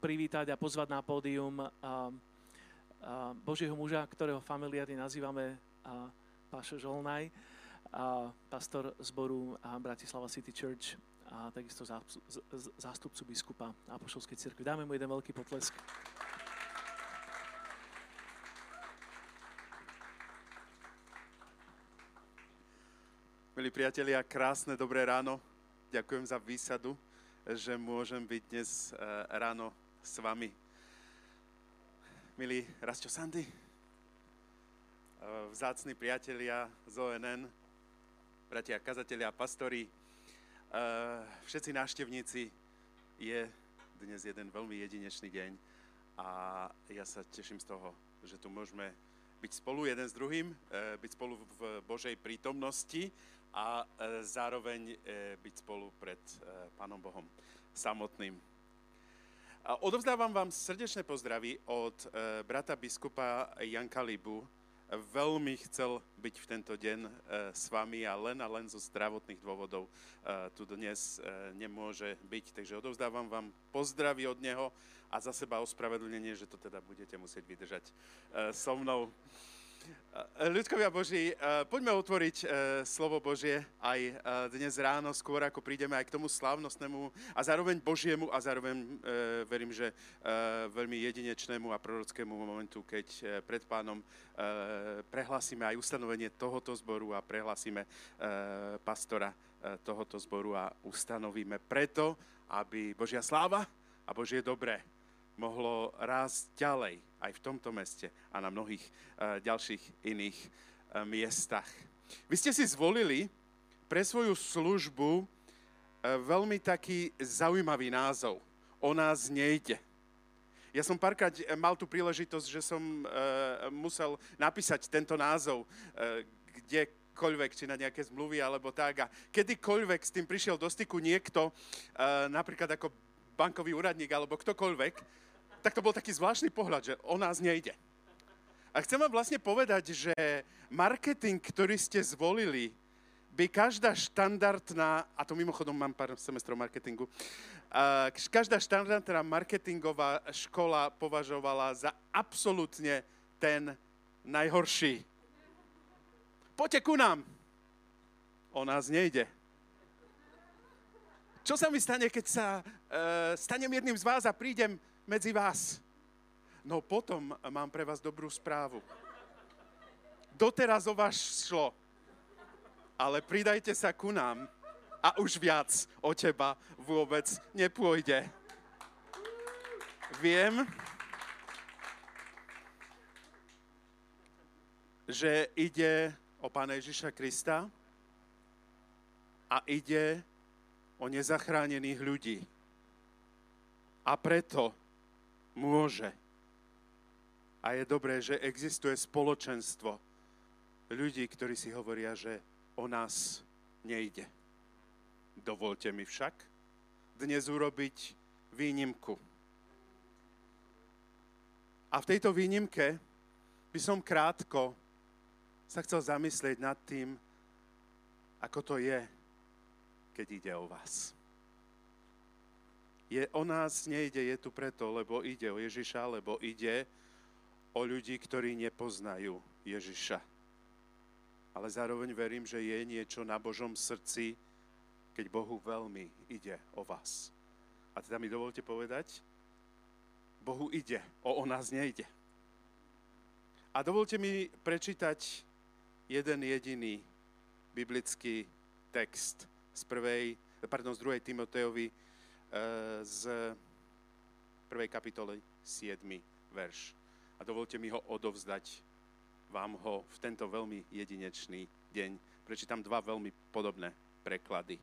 privítať a pozvať na pódium Božieho muža, ktorého familiárne nazývame Pášo Žolnaj, pastor zboru Bratislava City Church a takisto zástupcu biskupa Apoštolskej cirkvi. Dáme mu jeden veľký potlesk. Milí priatelia, krásne dobré ráno. Ďakujem za výsadu, že môžem byť dnes eh, ráno s vami. Milí Rastio Sandy, eh, vzácni priatelia z ONN, bratia kazatelia, pastori, Eh, všetci návštevníci, je dnes jeden veľmi jedinečný deň a ja sa teším z toho, že tu môžeme byť spolu jeden s druhým, eh, byť spolu v Božej prítomnosti a zároveň byť spolu pred Pánom Bohom samotným. Odovzdávam vám srdečné pozdravy od brata biskupa Janka Libu, veľmi chcel byť v tento deň e, s vami a len a len zo zdravotných dôvodov e, tu dnes e, nemôže byť. Takže odovzdávam vám pozdravy od neho a za seba ospravedlnenie, že to teda budete musieť vydržať so mnou. Ľudkovia Boží, poďme otvoriť slovo Božie aj dnes ráno, skôr ako prídeme aj k tomu slávnostnému a zároveň Božiemu a zároveň verím, že veľmi jedinečnému a prorockému momentu, keď pred pánom prehlasíme aj ustanovenie tohoto zboru a prehlasíme pastora tohoto zboru a ustanovíme preto, aby Božia sláva a Božie dobré mohlo rásť ďalej aj v tomto meste a na mnohých uh, ďalších iných uh, miestach. Vy ste si zvolili pre svoju službu uh, veľmi taký zaujímavý názov. O nás nejde. Ja som párkrát mal tú príležitosť, že som musel napísať tento názov, kdekoľvek, či na nejaké zmluvy alebo tak. A kedykoľvek s tým prišiel do styku niekto, napríklad ako bankový úradník alebo ktokoľvek, tak to bol taký zvláštny pohľad, že o nás nejde. A chcem vám vlastne povedať, že marketing, ktorý ste zvolili, by každá štandardná, a to mimochodom mám pár semestrov marketingu, každá štandardná marketingová škola považovala za absolútne ten najhorší. Poďte ku nám. O nás nejde. Čo sa mi stane, keď sa uh, stanem jedným z vás a prídem medzi vás. No potom mám pre vás dobrú správu. Doteraz o vás šlo, ale pridajte sa ku nám a už viac o teba vôbec nepôjde. Viem, že ide o Pána Ježiša Krista a ide o nezachránených ľudí. A preto môže. A je dobré, že existuje spoločenstvo ľudí, ktorí si hovoria, že o nás nejde. Dovolte mi však dnes urobiť výnimku. A v tejto výnimke by som krátko sa chcel zamyslieť nad tým, ako to je, keď ide o vás je, o nás nejde, je tu preto, lebo ide o Ježiša, lebo ide o ľudí, ktorí nepoznajú Ježiša. Ale zároveň verím, že je niečo na Božom srdci, keď Bohu veľmi ide o vás. A teda mi dovolte povedať, Bohu ide, o, o nás nejde. A dovolte mi prečítať jeden jediný biblický text z, prvej, pardon, z druhej Timotejovi z prvej kapitoly 7. verš. A dovolte mi ho odovzdať vám ho v tento veľmi jedinečný deň. Prečítam dva veľmi podobné preklady.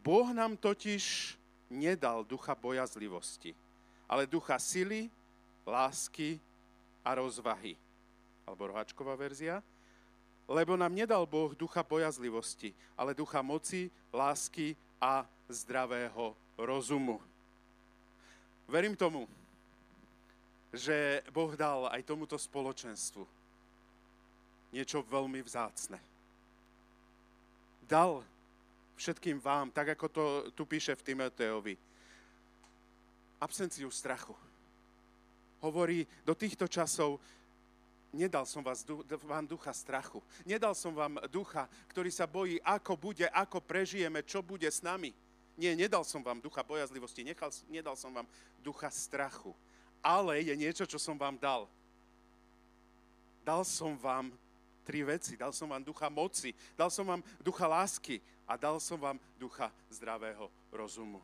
Boh nám totiž nedal ducha bojazlivosti, ale ducha sily, lásky a rozvahy. Alebo rohačková verzia. Lebo nám nedal Boh ducha bojazlivosti, ale ducha moci, lásky a zdravého rozumu. Verím tomu, že Boh dal aj tomuto spoločenstvu niečo veľmi vzácne. Dal všetkým vám, tak ako to tu píše v Timoteovi. absenciu strachu. Hovorí, do týchto časov nedal som vás, vám ducha strachu. Nedal som vám ducha, ktorý sa bojí, ako bude, ako prežijeme, čo bude s nami. Nie, nedal som vám ducha bojazlivosti, nechal, nedal som vám ducha strachu. Ale je niečo, čo som vám dal. Dal som vám tri veci. Dal som vám ducha moci, dal som vám ducha lásky a dal som vám ducha zdravého rozumu.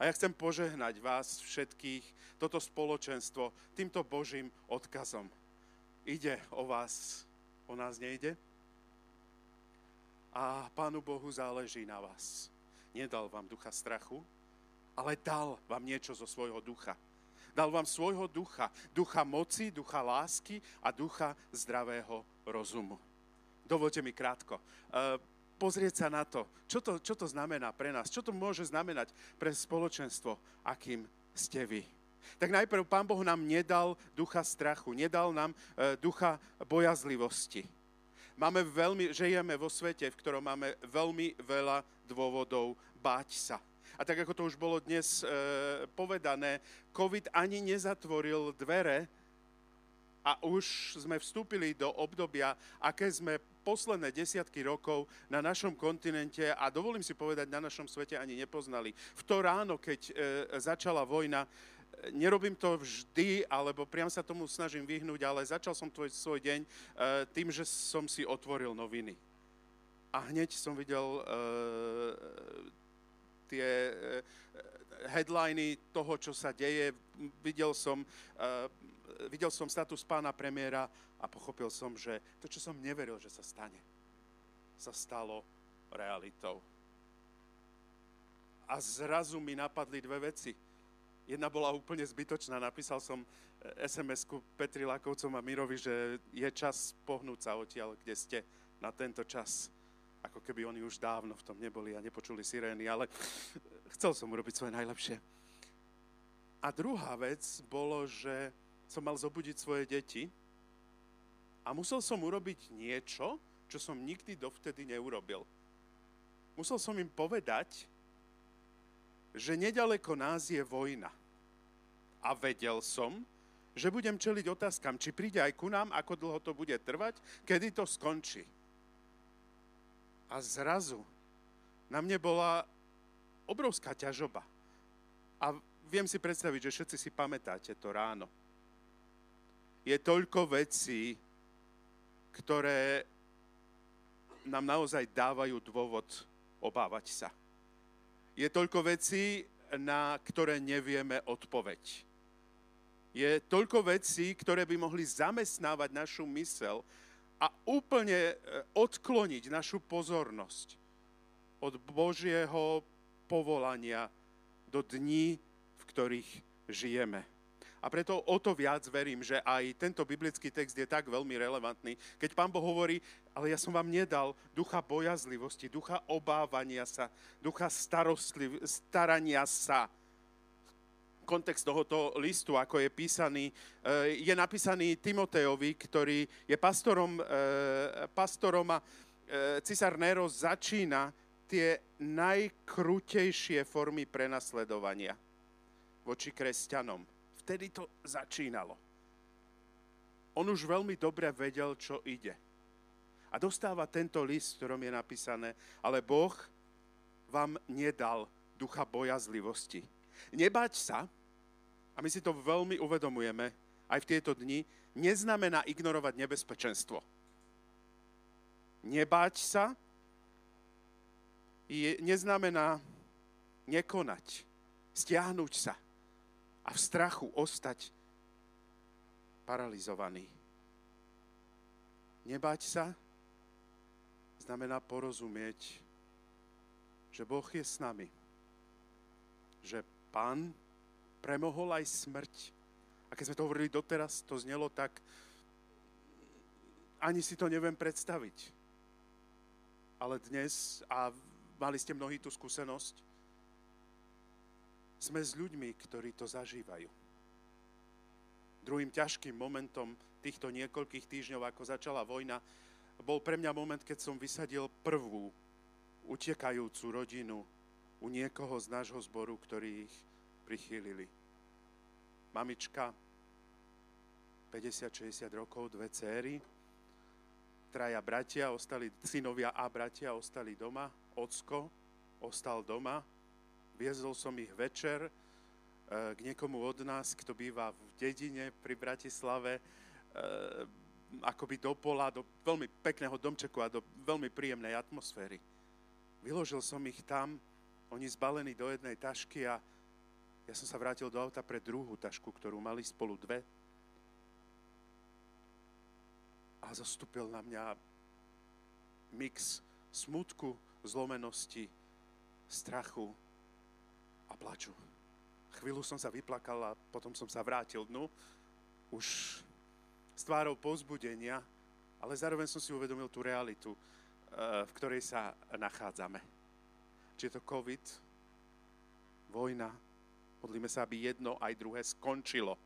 A ja chcem požehnať vás všetkých, toto spoločenstvo, týmto Božím odkazom. Ide o vás, o nás nejde? A Pánu Bohu záleží na vás. Nedal vám ducha strachu, ale dal vám niečo zo svojho ducha. Dal vám svojho ducha, ducha moci, ducha lásky a ducha zdravého rozumu. Dovolte mi krátko. Uh, pozrieť sa na to čo, to, čo to znamená pre nás, čo to môže znamenať pre spoločenstvo, akým ste vy. Tak najprv Pán Boh nám nedal ducha strachu, nedal nám uh, ducha bojazlivosti. Máme veľmi, žijeme vo svete, v ktorom máme veľmi veľa dôvodov báť sa. A tak ako to už bolo dnes e, povedané, COVID ani nezatvoril dvere a už sme vstúpili do obdobia, aké sme posledné desiatky rokov na našom kontinente a dovolím si povedať, na našom svete ani nepoznali. V to ráno, keď e, začala vojna, nerobím to vždy, alebo priam sa tomu snažím vyhnúť, ale začal som tvoj, svoj deň e, tým, že som si otvoril noviny. A hneď som videl e, tie e, headliny toho, čo sa deje. Videl som, videl som status pána premiéra a pochopil som, že to, čo som neveril, že sa stane, sa stalo realitou. A zrazu mi napadli dve veci. Jedna bola úplne zbytočná. Napísal som SMS-ku Petri Lakovcom a Mirovi, že je čas pohnúť sa odtiaľ, kde ste na tento čas ako keby oni už dávno v tom neboli a nepočuli sirény, ale chcel som urobiť svoje najlepšie. A druhá vec bolo, že som mal zobudiť svoje deti a musel som urobiť niečo, čo som nikdy dovtedy neurobil. Musel som im povedať, že nedaleko nás je vojna. A vedel som, že budem čeliť otázkam, či príde aj ku nám, ako dlho to bude trvať, kedy to skončí. A zrazu na mne bola obrovská ťažoba. A viem si predstaviť, že všetci si pamätáte to ráno. Je toľko vecí, ktoré nám naozaj dávajú dôvod obávať sa. Je toľko vecí, na ktoré nevieme odpoveď. Je toľko vecí, ktoré by mohli zamestnávať našu mysel a úplne e, odkloniť našu pozornosť od Božieho povolania do dní, v ktorých žijeme. A preto o to viac verím, že aj tento biblický text je tak veľmi relevantný, keď pán Boh hovorí, ale ja som vám nedal ducha bojazlivosti, ducha obávania sa, ducha starania sa kontext tohoto listu, ako je písaný, eh, je napísaný Timoteovi, ktorý je pastorom, eh, pastorom a eh, cisár Nero začína tie najkrutejšie formy prenasledovania voči kresťanom. Vtedy to začínalo. On už veľmi dobre vedel, čo ide. A dostáva tento list, v ktorom je napísané, ale Boh vám nedal ducha bojazlivosti. Nebať sa, a my si to veľmi uvedomujeme aj v tieto dni, neznamená ignorovať nebezpečenstvo. Nebáť sa je, neznamená nekonať, stiahnuť sa a v strachu ostať paralizovaný. Nebáť sa znamená porozumieť, že Boh je s nami, že Pán premohol aj smrť. A keď sme to hovorili doteraz, to znelo tak, ani si to neviem predstaviť. Ale dnes, a mali ste mnohí tú skúsenosť, sme s ľuďmi, ktorí to zažívajú. Druhým ťažkým momentom týchto niekoľkých týždňov, ako začala vojna, bol pre mňa moment, keď som vysadil prvú utekajúcu rodinu u niekoho z nášho zboru, ktorý ich prichýlili. mamička, 50-60 rokov, dve céry, traja bratia, ostali, synovia a bratia ostali doma, ocko ostal doma, viezol som ich večer e, k niekomu od nás, kto býva v dedine pri Bratislave, e, akoby do pola, do veľmi pekného domčeku a do veľmi príjemnej atmosféry. Vyložil som ich tam, oni zbalení do jednej tašky a ja som sa vrátil do auta pre druhú tašku, ktorú mali spolu dve a zastúpil na mňa mix smutku, zlomenosti, strachu a plaču. Chvíľu som sa vyplakal a potom som sa vrátil dnu, už s tvárou pozbudenia, ale zároveň som si uvedomil tú realitu, eh, v ktorej sa nachádzame. Či je to COVID, vojna, modlíme sa, aby jedno aj druhé skončilo.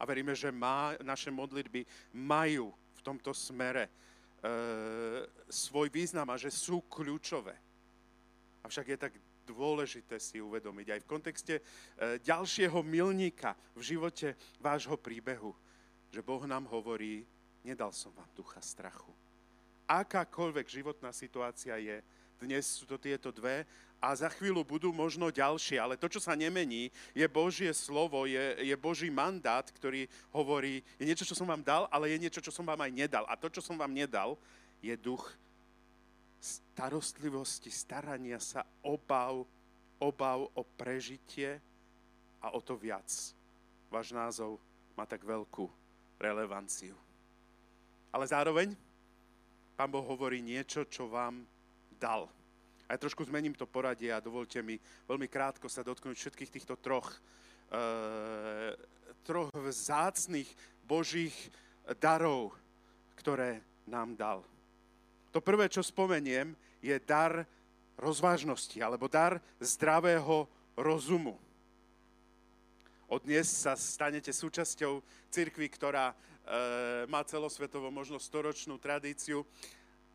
A veríme, že má, naše modlitby majú tomto smere e, svoj význam a že sú kľúčové. Avšak je tak dôležité si uvedomiť aj v kontexte e, ďalšieho milníka v živote vášho príbehu, že Boh nám hovorí, nedal som vám ducha strachu. Akákoľvek životná situácia je, dnes sú to tieto dve a za chvíľu budú možno ďalšie, ale to, čo sa nemení, je Božie slovo, je, je Boží mandát, ktorý hovorí, je niečo, čo som vám dal, ale je niečo, čo som vám aj nedal. A to, čo som vám nedal, je duch starostlivosti, starania sa, obav, obav o prežitie a o to viac. Váš názov má tak veľkú relevanciu. Ale zároveň Pán Boh hovorí niečo, čo vám dal. A ja trošku zmením to poradie a dovolte mi veľmi krátko sa dotknúť všetkých týchto troch, e, troch vzácných božích darov, ktoré nám dal. To prvé, čo spomeniem, je dar rozvážnosti alebo dar zdravého rozumu. Od dnes sa stanete súčasťou cirkvy, ktorá e, má celosvetovo možno storočnú tradíciu,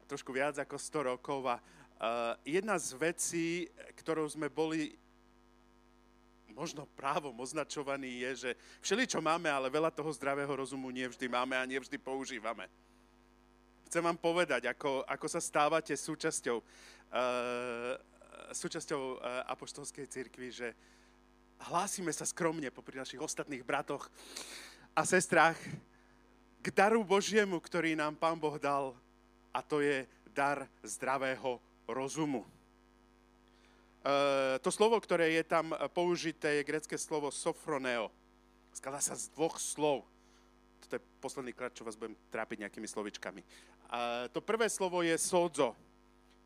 trošku viac ako 100 rokov a Uh, jedna z vecí, ktorou sme boli možno právom označovaní, je, že všeli, čo máme, ale veľa toho zdravého rozumu nevždy máme a nevždy používame. Chcem vám povedať, ako, ako sa stávate súčasťou, uh, súčasťou uh, apoštolskej cirkvi, že hlásime sa skromne popri našich ostatných bratoch a sestrách k daru Božiemu, ktorý nám Pán Boh dal, a to je dar zdravého rozumu. E, to slovo, ktoré je tam použité, je grecké slovo sofroneo. Skladá sa z dvoch slov. Toto je posledný krát, čo vás budem trápiť nejakými slovičkami. E, to prvé slovo je sodzo.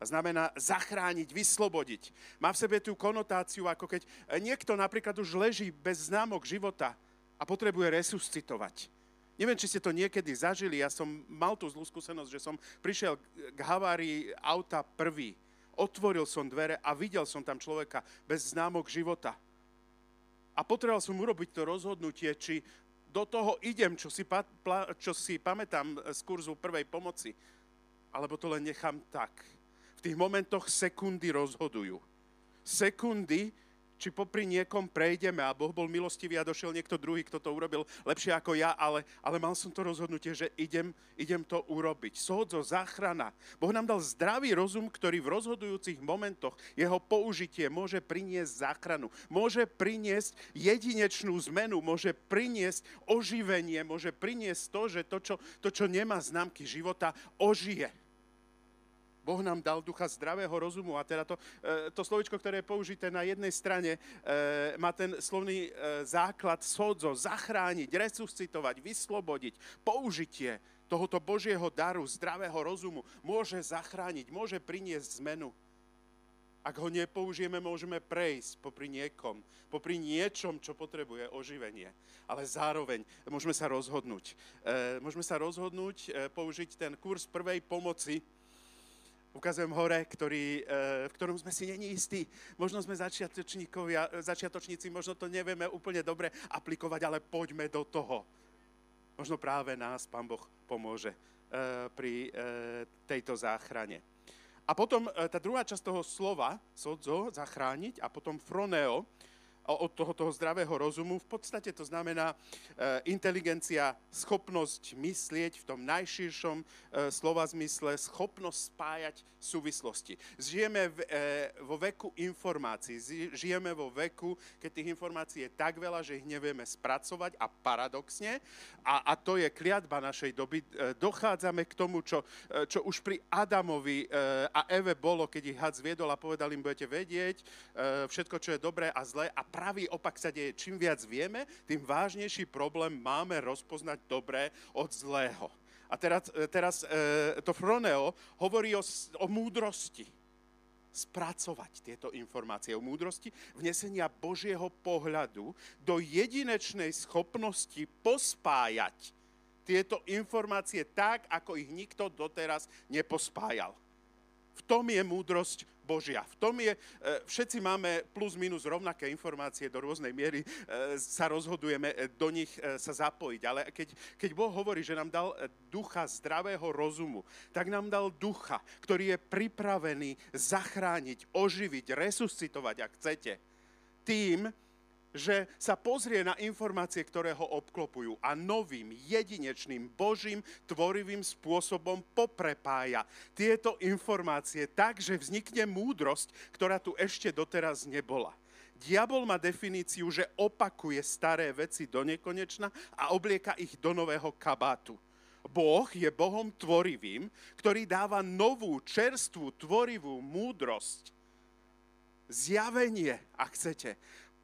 Znamená zachrániť, vyslobodiť. Má v sebe tú konotáciu, ako keď niekto napríklad už leží bez známok života a potrebuje resuscitovať. Neviem, či ste to niekedy zažili. Ja som mal tú zlú skúsenosť, že som prišiel k havárii auta prvý. Otvoril som dvere a videl som tam človeka bez známok života. A potreboval som urobiť to rozhodnutie, či do toho idem, čo si, pa, pla, čo si pamätám z kurzu prvej pomoci, alebo to len nechám tak. V tých momentoch sekundy rozhodujú. Sekundy, či popri niekom prejdeme a Boh bol milostivý a došiel niekto druhý, kto to urobil lepšie ako ja, ale, ale mal som to rozhodnutie, že idem, idem to urobiť. Sodzo, záchrana. Boh nám dal zdravý rozum, ktorý v rozhodujúcich momentoch jeho použitie môže priniesť záchranu, môže priniesť jedinečnú zmenu, môže priniesť oživenie, môže priniesť to, že to, čo, to, čo nemá známky života, ožije. Boh nám dal ducha zdravého rozumu a teda to, e, to slovičko, ktoré je použité na jednej strane, e, má ten slovný e, základ sodzo, zachrániť, resuscitovať, vyslobodiť, použitie tohoto Božieho daru, zdravého rozumu, môže zachrániť, môže priniesť zmenu. Ak ho nepoužijeme, môžeme prejsť popri niekom, popri niečom, čo potrebuje oživenie. Ale zároveň môžeme sa rozhodnúť. Môžeme sa rozhodnúť použiť ten kurz prvej pomoci, ukazujem hore, ktorý, eh, v ktorom sme si není istí. Možno sme začiatočníci, možno to nevieme úplne dobre aplikovať, ale poďme do toho. Možno práve nás Pán Boh pomôže eh, pri tejto záchrane. A potom tá druhá časť toho slova, sodzo, zachrániť, a potom froneo, od toho, toho zdravého rozumu. V podstate to znamená e, inteligencia, schopnosť myslieť v tom najširšom e, slova zmysle, schopnosť spájať súvislosti. Žijeme v, e, vo veku informácií, žijeme vo veku, keď tých informácií je tak veľa, že ich nevieme spracovať a paradoxne, a, a to je kliatba našej doby, dochádzame k tomu, čo, čo už pri Adamovi a Eve bolo, keď ich had zviedol a povedal im, budete vedieť všetko, čo je dobré a zlé a pravý opak sa deje. Čím viac vieme, tým vážnejší problém máme rozpoznať dobré od zlého. A teraz, e, teraz e, to Froneo hovorí o, o múdrosti. Spracovať tieto informácie o múdrosti, vnesenia Božieho pohľadu do jedinečnej schopnosti pospájať tieto informácie tak, ako ich nikto doteraz nepospájal. V tom je múdrosť Božia. V tom je, e, všetci máme plus minus rovnaké informácie, do rôznej miery e, sa rozhodujeme e, do nich sa zapojiť. Ale keď, keď Boh hovorí, že nám dal ducha zdravého rozumu, tak nám dal ducha, ktorý je pripravený zachrániť, oživiť, resuscitovať, ak chcete, tým, že sa pozrie na informácie, ktoré ho obklopujú a novým, jedinečným, božím, tvorivým spôsobom poprepája tieto informácie tak, že vznikne múdrosť, ktorá tu ešte doteraz nebola. Diabol má definíciu, že opakuje staré veci do nekonečna a oblieka ich do nového kabátu. Boh je Bohom tvorivým, ktorý dáva novú, čerstvú, tvorivú múdrosť, zjavenie, ak chcete,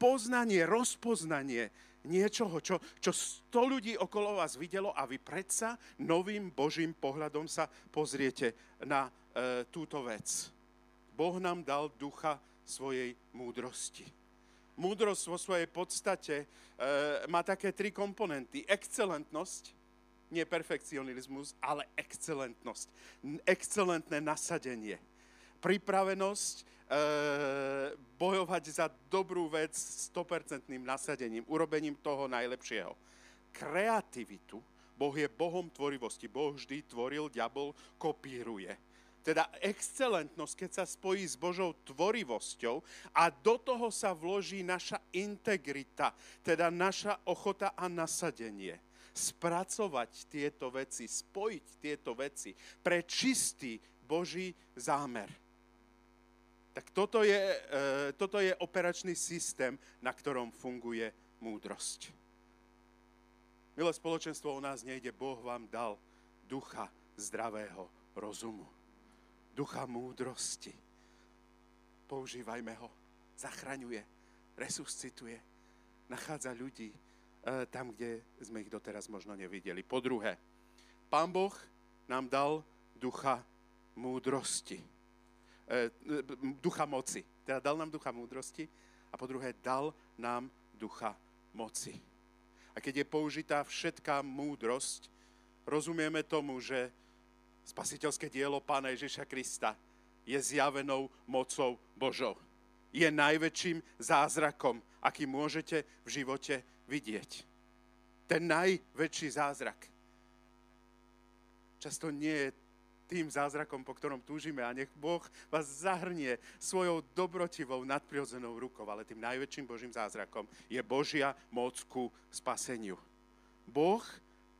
poznanie, rozpoznanie niečoho, čo, čo 100 ľudí okolo vás videlo a vy predsa novým Božím pohľadom sa pozriete na e, túto vec. Boh nám dal ducha svojej múdrosti. Múdrosť vo svojej podstate e, má také tri komponenty. Excelentnosť, nie perfekcionizmus, ale excelentnosť. Excelentné nasadenie. Pripravenosť bojovať za dobrú vec s 100% nasadením, urobením toho najlepšieho. Kreativitu, Boh je Bohom tvorivosti, Boh vždy tvoril, diabol kopíruje. Teda excelentnosť, keď sa spojí s Božou tvorivosťou a do toho sa vloží naša integrita, teda naša ochota a nasadenie. Spracovať tieto veci, spojiť tieto veci pre čistý Boží zámer tak toto je, e, toto je operačný systém, na ktorom funguje múdrosť. Milé spoločenstvo, o nás nejde, Boh vám dal ducha zdravého rozumu, ducha múdrosti. Používajme ho, zachraňuje, resuscituje, nachádza ľudí e, tam, kde sme ich doteraz možno nevideli. Po druhé, Pán Boh nám dal ducha múdrosti ducha moci. Teda dal nám ducha múdrosti a po druhé dal nám ducha moci. A keď je použitá všetká múdrosť, rozumieme tomu, že spasiteľské dielo Pána Ježiša Krista je zjavenou mocou Božou. Je najväčším zázrakom, aký môžete v živote vidieť. Ten najväčší zázrak. Často nie je tým zázrakom, po ktorom túžime a nech Boh vás zahrnie svojou dobrotivou, nadprirodzenou rukou, ale tým najväčším Božím zázrakom je Božia moc ku spaseniu. Boh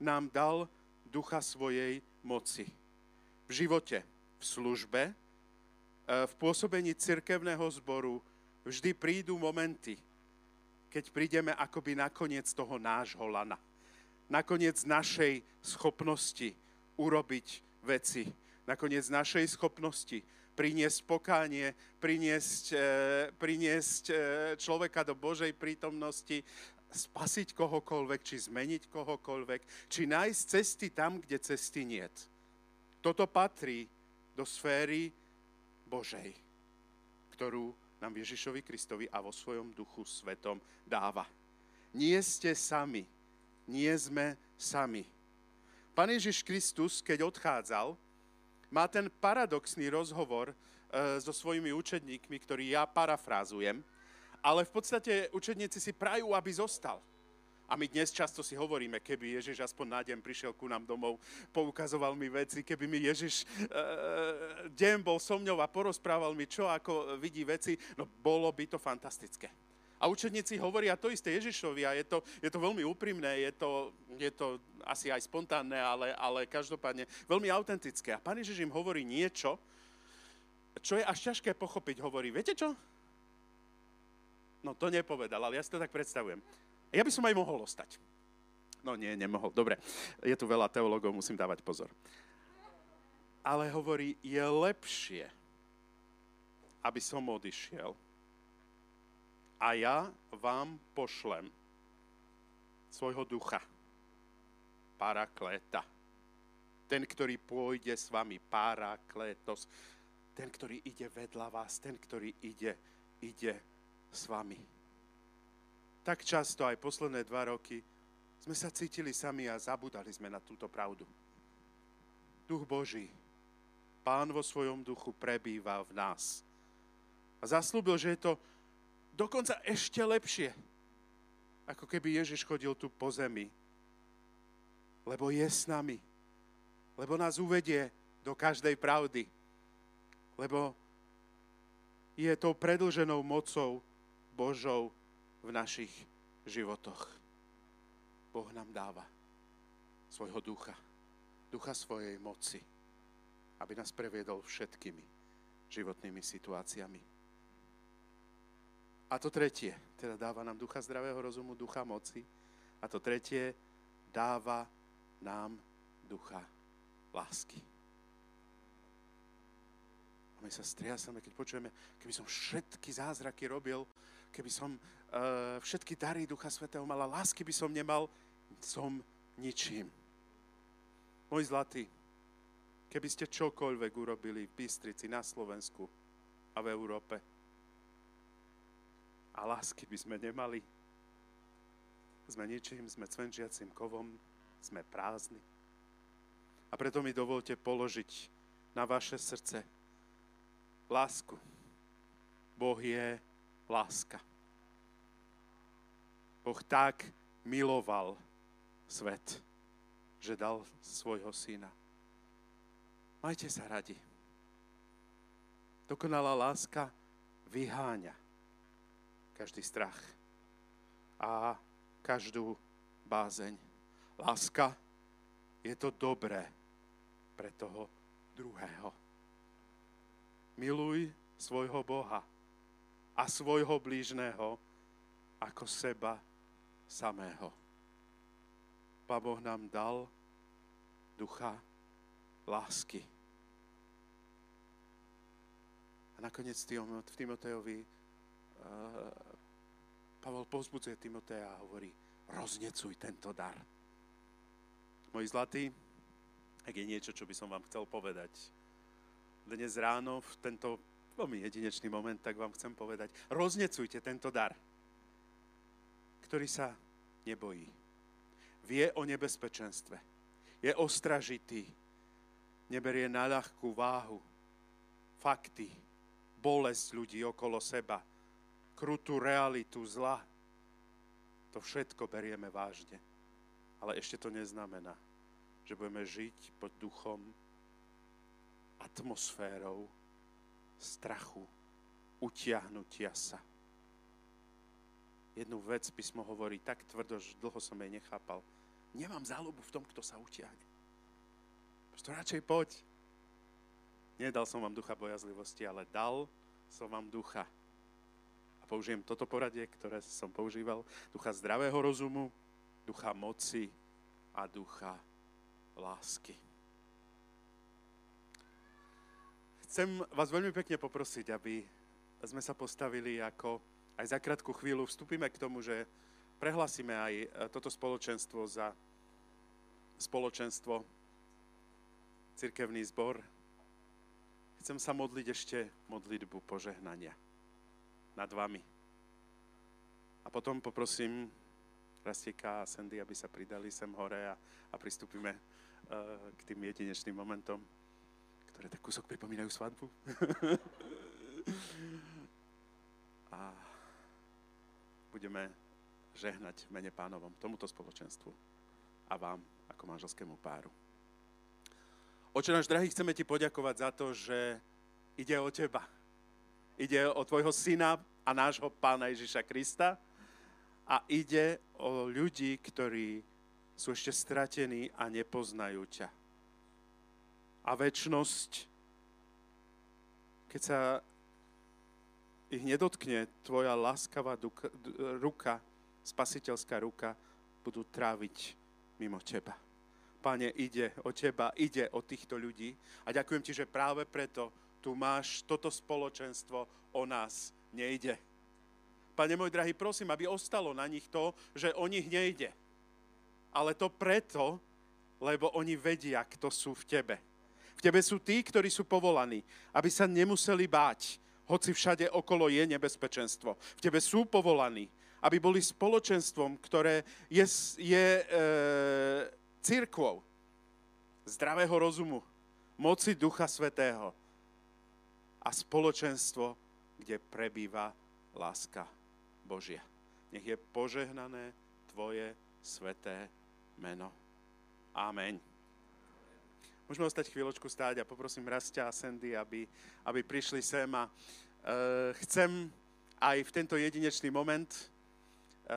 nám dal ducha svojej moci. V živote, v službe, e, v pôsobení cirkevného zboru vždy prídu momenty, keď prídeme akoby nakoniec toho nášho lana. Nakoniec našej schopnosti urobiť veci. Nakoniec našej schopnosti priniesť pokánie, priniesť, e, priniesť e, človeka do Božej prítomnosti, spasiť kohokoľvek, či zmeniť kohokoľvek, či nájsť cesty tam, kde cesty niet. Toto patrí do sféry Božej, ktorú nám Ježišovi Kristovi a vo svojom duchu svetom dáva. Nie ste sami, nie sme sami Pán Ježiš Kristus, keď odchádzal, má ten paradoxný rozhovor e, so svojimi učedníkmi, ktorý ja parafrázujem, ale v podstate učedníci si prajú, aby zostal. A my dnes často si hovoríme, keby Ježiš aspoň na deň prišiel ku nám domov, poukazoval mi veci, keby mi Ježiš e, deň bol so mňou a porozprával mi, čo ako vidí veci, no bolo by to fantastické. A učeníci hovoria to isté Ježišovi a je to, je to veľmi úprimné, je to, je to asi aj spontánne, ale, ale každopádne veľmi autentické. A pán Ježiš im hovorí niečo, čo je až ťažké pochopiť. Hovorí, viete čo? No to nepovedal, ale ja si to tak predstavujem. Ja by som aj mohol ostať. No nie, nemohol. Dobre, je tu veľa teológov, musím dávať pozor. Ale hovorí, je lepšie, aby som odišiel, a ja vám pošlem svojho ducha, parakléta. Ten, ktorý pôjde s vami, paraklétos. Ten, ktorý ide vedľa vás, ten, ktorý ide, ide s vami. Tak často, aj posledné dva roky, sme sa cítili sami a zabudali sme na túto pravdu. Duch Boží, Pán vo svojom duchu prebýva v nás. A zaslúbil, že je to dokonca ešte lepšie, ako keby Ježiš chodil tu po zemi. Lebo je s nami. Lebo nás uvedie do každej pravdy. Lebo je tou predlženou mocou Božou v našich životoch. Boh nám dáva svojho ducha, ducha svojej moci, aby nás previedol všetkými životnými situáciami. A to tretie, teda dáva nám ducha zdravého rozumu, ducha moci. A to tretie, dáva nám ducha lásky. A my sa striasame, keď počujeme, keby som všetky zázraky robil, keby som uh, všetky dary Ducha Svetého mal a lásky by som nemal, som ničím. Môj zlatý, keby ste čokoľvek urobili v Bystrici, na Slovensku a v Európe, a lásky by sme nemali. Sme ničím, sme cvenčiacim kovom, sme prázdni. A preto mi dovolte položiť na vaše srdce lásku. Boh je láska. Boh tak miloval svet, že dal svojho syna. Majte sa radi. Dokonalá láska vyháňa každý strach a každú bázeň. Láska je to dobré pre toho druhého. Miluj svojho Boha a svojho blížneho ako seba samého. Pán Boh nám dal ducha lásky. A nakoniec v Timotejovi Pavel povzbudzuje Timotea a hovorí, roznecuj tento dar. Moji zlatí, ak je niečo, čo by som vám chcel povedať, dnes ráno, v tento veľmi jedinečný moment, tak vám chcem povedať, roznecujte tento dar, ktorý sa nebojí. Vie o nebezpečenstve. Je ostražitý. Neberie na ľahkú váhu fakty, bolesť ľudí okolo seba krutú realitu zla. To všetko berieme vážne. Ale ešte to neznamená, že budeme žiť pod duchom, atmosférou strachu, utiahnutia sa. Jednu vec písmo hovorí tak tvrdo, že dlho som jej nechápal. Nemám záľubu v tom, kto sa utiahne. Prosto radšej poď. Nedal som vám ducha bojazlivosti, ale dal som vám ducha použijem toto poradie, ktoré som používal. Ducha zdravého rozumu, ducha moci a ducha lásky. Chcem vás veľmi pekne poprosiť, aby sme sa postavili ako aj za krátku chvíľu vstúpime k tomu, že prehlasíme aj e, toto spoločenstvo za spoločenstvo cirkevný zbor. Chcem sa modliť ešte modlitbu požehnania nad vami. A potom poprosím Rastika a Sandy, aby sa pridali sem hore a, a pristúpime uh, k tým jedinečným momentom, ktoré tak kúsok pripomínajú svadbu. a budeme žehnať mene pánovom tomuto spoločenstvu a vám ako manželskému páru. Oče náš drahý, chceme ti poďakovať za to, že ide o teba ide o tvojho syna a nášho pána Ježiša Krista a ide o ľudí, ktorí sú ešte stratení a nepoznajú ťa. A väčnosť, keď sa ich nedotkne tvoja láskavá ruka, spasiteľská ruka, budú tráviť mimo teba. Pane, ide o teba, ide o týchto ľudí a ďakujem ti, že práve preto tu máš toto spoločenstvo o nás. Nejde. Pane môj drahý, prosím, aby ostalo na nich to, že o nich nejde. Ale to preto, lebo oni vedia, kto sú v tebe. V tebe sú tí, ktorí sú povolaní, aby sa nemuseli báť, hoci všade okolo je nebezpečenstvo. V tebe sú povolaní, aby boli spoločenstvom, ktoré je, je e, církvou zdravého rozumu, moci Ducha Svetého a spoločenstvo, kde prebýva láska Božia. Nech je požehnané Tvoje sveté meno. Amen. Môžeme ostať chvíľočku stáť a poprosím Rastia a Sandy, aby, aby prišli sem a uh, chcem aj v tento jedinečný moment